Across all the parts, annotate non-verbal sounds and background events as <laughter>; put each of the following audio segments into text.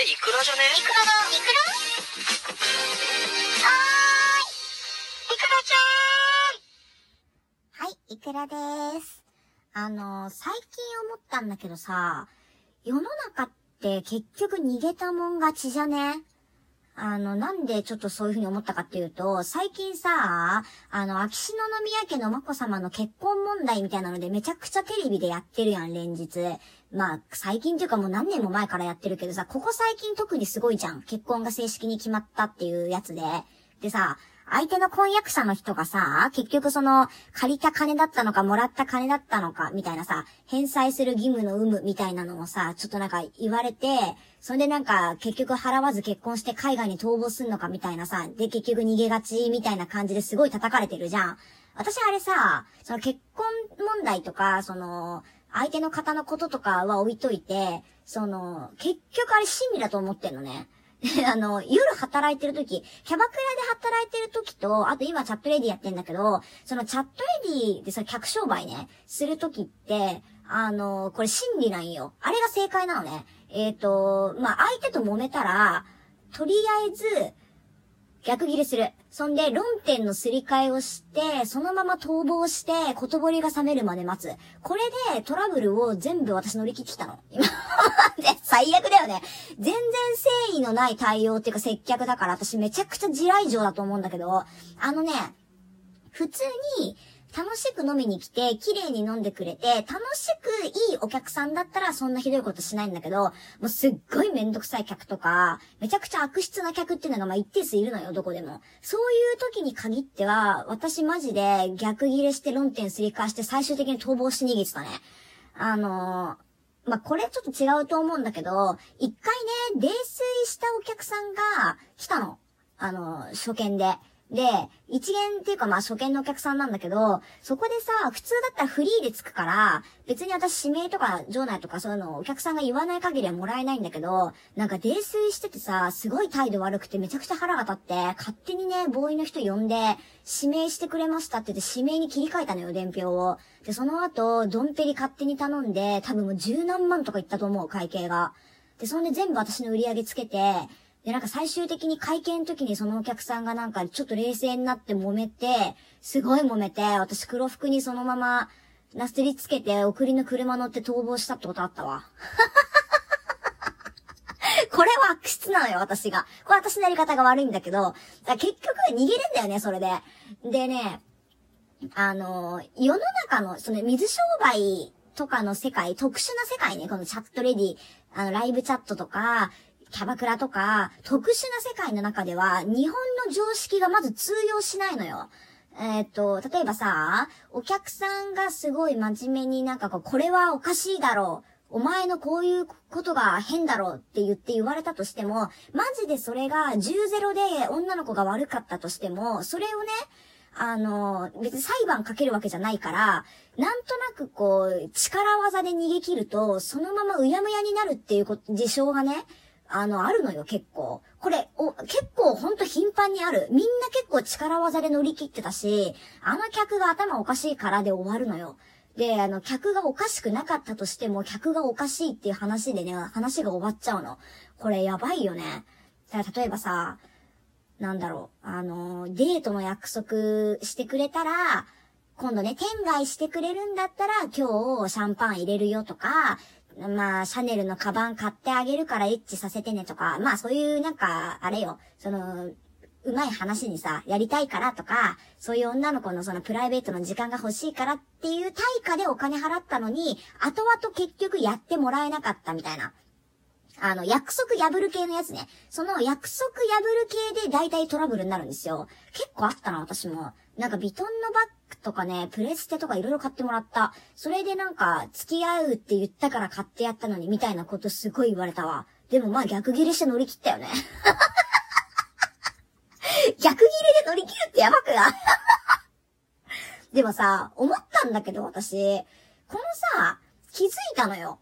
れイクラじゃね？イクラだ、イクラはーい。イクラちゃんはい、イクラです。あの、最近思ったんだけどさ、世の中って結局逃げたもん勝ちじゃね？あの、なんでちょっとそういうふうに思ったかっていうと、最近さ、あの、秋篠宮家の眞子さまの結婚問題みたいなのでめちゃくちゃテレビでやってるやん、連日。まあ、最近っていうかもう何年も前からやってるけどさ、ここ最近特にすごいじゃん。結婚が正式に決まったっていうやつで。でさ、相手の婚約者の人がさ、結局その、借りた金だったのか、もらった金だったのか、みたいなさ、返済する義務の有無みたいなのをさ、ちょっとなんか言われて、それでなんか、結局払わず結婚して海外に逃亡すんのかみたいなさ、で結局逃げがちみたいな感じですごい叩かれてるじゃん。私あれさ、その結婚問題とか、その、相手の方のこととかは置いといて、その、結局あれ真理だと思ってんのね。<laughs> あの、夜働いてる時、キャバクラで働いてる時と、あと今チャットレディやってんだけど、そのチャットレディでさ、客商売ね、する時って、あの、これ真理なんよ。あれが正解なのね。えっ、ー、と、まあ、相手と揉めたら、とりあえず、逆ギレする。そんで、論点のすり替えをして、そのまま逃亡して、ことぼりが冷めるまで待つ。これでトラブルを全部私乗り切ってきたの。今で、最悪だよね。全然誠意のない対応っていうか接客だから私めちゃくちゃ地雷状だと思うんだけど、あのね、普通に、楽しく飲みに来て、綺麗に飲んでくれて、楽しくいいお客さんだったらそんなひどいことしないんだけど、もうすっごいめんどくさい客とか、めちゃくちゃ悪質な客っていうのがまあ一定数いるのよ、どこでも。そういう時に限っては、私マジで逆ギレして論点すり替して最終的に逃亡し逃げてたね。あのー、まあ、これちょっと違うと思うんだけど、一回ね、泥酔したお客さんが来たの。あの、初見で。で、一元っていうかまあ初見のお客さんなんだけど、そこでさ、普通だったらフリーでつくから、別に私指名とか場内とかそういうのをお客さんが言わない限りはもらえないんだけど、なんか泥酔しててさ、すごい態度悪くてめちゃくちゃ腹が立って、勝手にね、ボーイの人呼んで、指名してくれましたって言って指名に切り替えたのよ、伝票を。で、その後、ドンペリ勝手に頼んで、多分もう十何万とか言ったと思う、会計が。で、そんで全部私の売り上げつけて、で、なんか最終的に会見の時にそのお客さんがなんかちょっと冷静になって揉めて、すごい揉めて、私黒服にそのままなすりつけて送りの車乗って逃亡したってことあったわ。<laughs> これは悪質なのよ、私が。これ私のやり方が悪いんだけど、だ結局逃げるんだよね、それで。でね、あの、世の中の、その水商売とかの世界、特殊な世界ね、このチャットレディ、あの、ライブチャットとか、キャバクラとか、特殊な世界の中では、日本の常識がまず通用しないのよ。えっ、と、例えばさ、お客さんがすごい真面目になんかこう、これはおかしいだろう。お前のこういうことが変だろうって言って言われたとしても、マジでそれが10-0で女の子が悪かったとしても、それをね、あの、別に裁判かけるわけじゃないから、なんとなくこう、力技で逃げ切ると、そのままうやむやになるっていう事象がね、あの、あるのよ、結構。これ、お、結構ほんと頻繁にある。みんな結構力技で乗り切ってたし、あの客が頭おかしいからで終わるのよ。で、あの、客がおかしくなかったとしても、客がおかしいっていう話でね、話が終わっちゃうの。これやばいよね。例えばさ、なんだろう、あの、デートの約束してくれたら、今度ね、天外してくれるんだったら、今日シャンパン入れるよとか、まあ、シャネルのカバン買ってあげるからエッチさせてねとか、まあそういうなんか、あれよ、その、うまい話にさ、やりたいからとか、そういう女の子のそのプライベートの時間が欲しいからっていう対価でお金払ったのに、後々結局やってもらえなかったみたいな。あの、約束破る系のやつね。その約束破る系で大体トラブルになるんですよ。結構あったな、私も。なんかビトンのバッグとかね、プレステとかいろいろ買ってもらった。それでなんか、付き合うって言ったから買ってやったのに、みたいなことすごい言われたわ。でもまあ逆ギレして乗り切ったよね。<laughs> 逆ギレで乗り切るってやばくない？<laughs> でもさ、思ったんだけど私、このさ、気づいたのよ。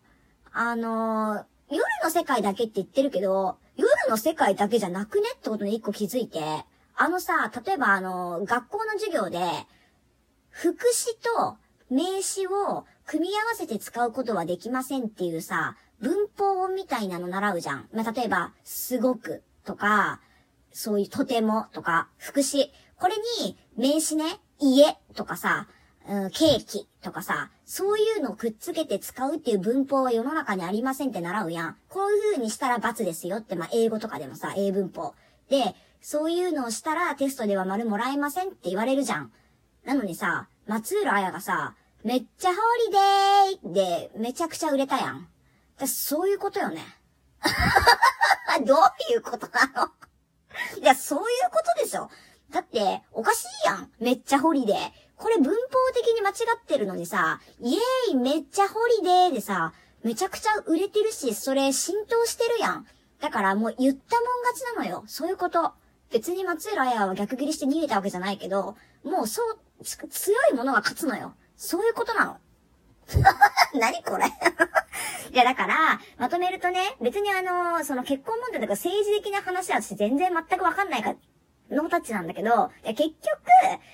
あのー、夜の世界だけって言ってるけど、夜の世界だけじゃなくね？ってことに一個気づいて、あのさ、例えばあの、学校の授業で、副詞と名詞を組み合わせて使うことはできませんっていうさ、文法音みたいなの習うじゃん。まあ、例えば、すごくとか、そういうとてもとか、副詞。これに名詞ね、家とかさ、うん、ケーキとかさ、そういうのをくっつけて使うっていう文法は世の中にありませんって習うやん。こういう風にしたら罰ですよって、まあ、英語とかでもさ、英文法。で、そういうのをしたらテストでは丸もらえませんって言われるじゃん。なのにさ、松浦綾がさ、めっちゃホリデーで、めちゃくちゃ売れたやん。だそういうことよね。<laughs> どういうことなの？いや、そういうことでしょ。だって、おかしいやん。めっちゃホリデー。これ文法的に間違ってるのにさ、イエーイめっちゃホリデーでさ、めちゃくちゃ売れてるし、それ浸透してるやん。だからもう言ったもん勝ちなのよ。そういうこと。別に松浦亜弥は逆ギレして逃げたわけじゃないけど、もうそう、強いものが勝つのよ。そういうことなの。<laughs> 何これ <laughs> いや、だから、まとめるとね、別にあの、その結婚問題とか政治的な話は私全然全くわかんないから、ノータッチなんだけど、結局、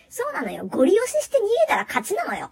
そうなのよ。ゴリ押しして逃げたら勝ちなのよ。